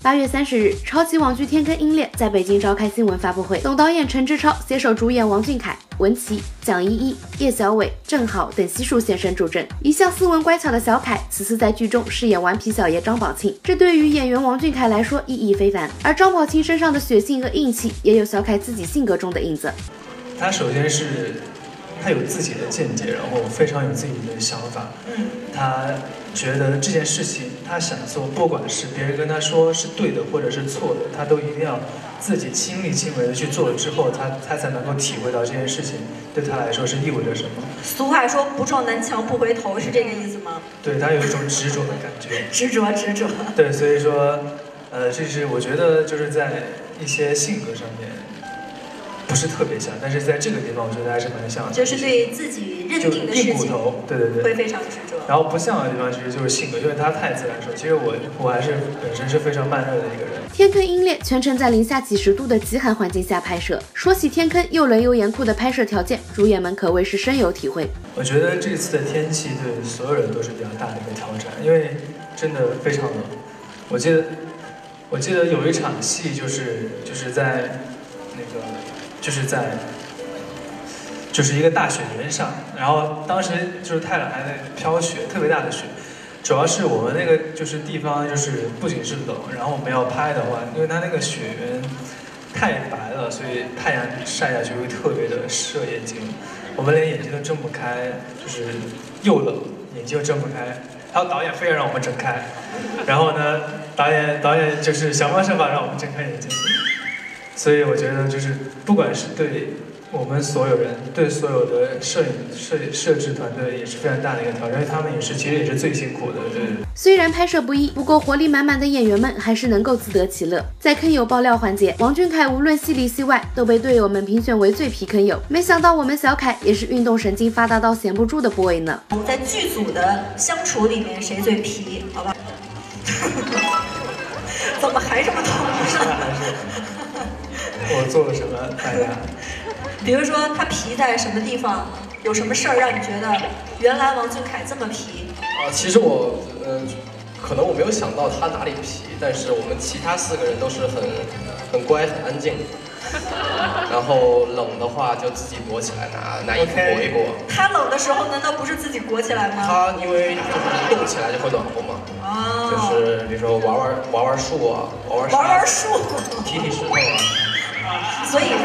八月三十日，超级网剧《天坑鹰猎》在北京召开新闻发布会，总导演陈志超携手主演王俊凯、文琪、蒋依依、叶小伟、郑好等悉数现身助阵。一向斯文乖巧的小凯，此次在剧中饰演顽皮小爷张宝庆，这对于演员王俊凯来说意义非凡。而张宝庆身上的血性和硬气，也有小凯自己性格中的影子。他首先是。他有自己的见解，然后非常有自己的想法。嗯，他觉得这件事情他想做，不管是别人跟他说是对的或者是错的，他都一定要自己亲力亲为的去做了之后，他他才能够体会到这件事情对他来说是意味着什么。俗话说不撞南墙不回头，是这个意思吗？对他有一种执着的感觉。执着，执着。对，所以说，呃，这是我觉得就是在一些性格上面。不是特别像，但是在这个地方，我觉得还是蛮像的。就是对自己认定的事情，硬骨头，对对对，会非常执着。然后不像的地方，其实就是性格，因为他太自然了。其实我我还是本身是非常慢热的一个人。天坑鹰猎全程在零下几十度的极寒环境下拍摄。说起天坑又冷又严酷的拍摄条件，主演们可谓是深有体会。我觉得这次的天气对所有人都是比较大的一个挑战，因为真的非常冷。我记得我记得有一场戏，就是就是在那个。就是在，就是一个大雪原上，然后当时就是太阳还在飘雪，特别大的雪。主要是我们那个就是地方，就是不仅是冷，然后我们要拍的话，因为它那个雪原太白了，所以太阳晒下去会特别的射眼睛，我们连眼睛都睁不开，就是又冷，眼睛又睁不开。还有导演非要让我们睁开，然后呢，导演导演就是想方设法让我们睁开眼睛。所以我觉得，就是不管是对我们所有人，对所有的摄影摄摄制团队，也是非常大的一个挑战，因为他们也是其实也是最辛苦的。对。虽然拍摄不易，不过活力满满的演员们还是能够自得其乐。在坑友爆料环节，王俊凯无论戏里戏外都被队友们评选为最皮坑友。没想到我们小凯也是运动神经发达到闲不住的 boy 呢。在剧组的相处里面，谁最皮？好吧。怎么还这么头上？我做了什么？大家，比如说他皮在什么地方，有什么事儿让你觉得原来王俊凯这么皮？啊，其实我，嗯，可能我没有想到他哪里皮，但是我们其他四个人都是很很乖、很安静。然后冷的话就自己躲起来，拿拿衣服裹一裹。他冷的时候难道不是自己裹起来吗？他因为就是动起来就会暖和嘛。哦。就是比如说玩玩玩玩树啊，玩玩玩玩树，提提石头啊。所以。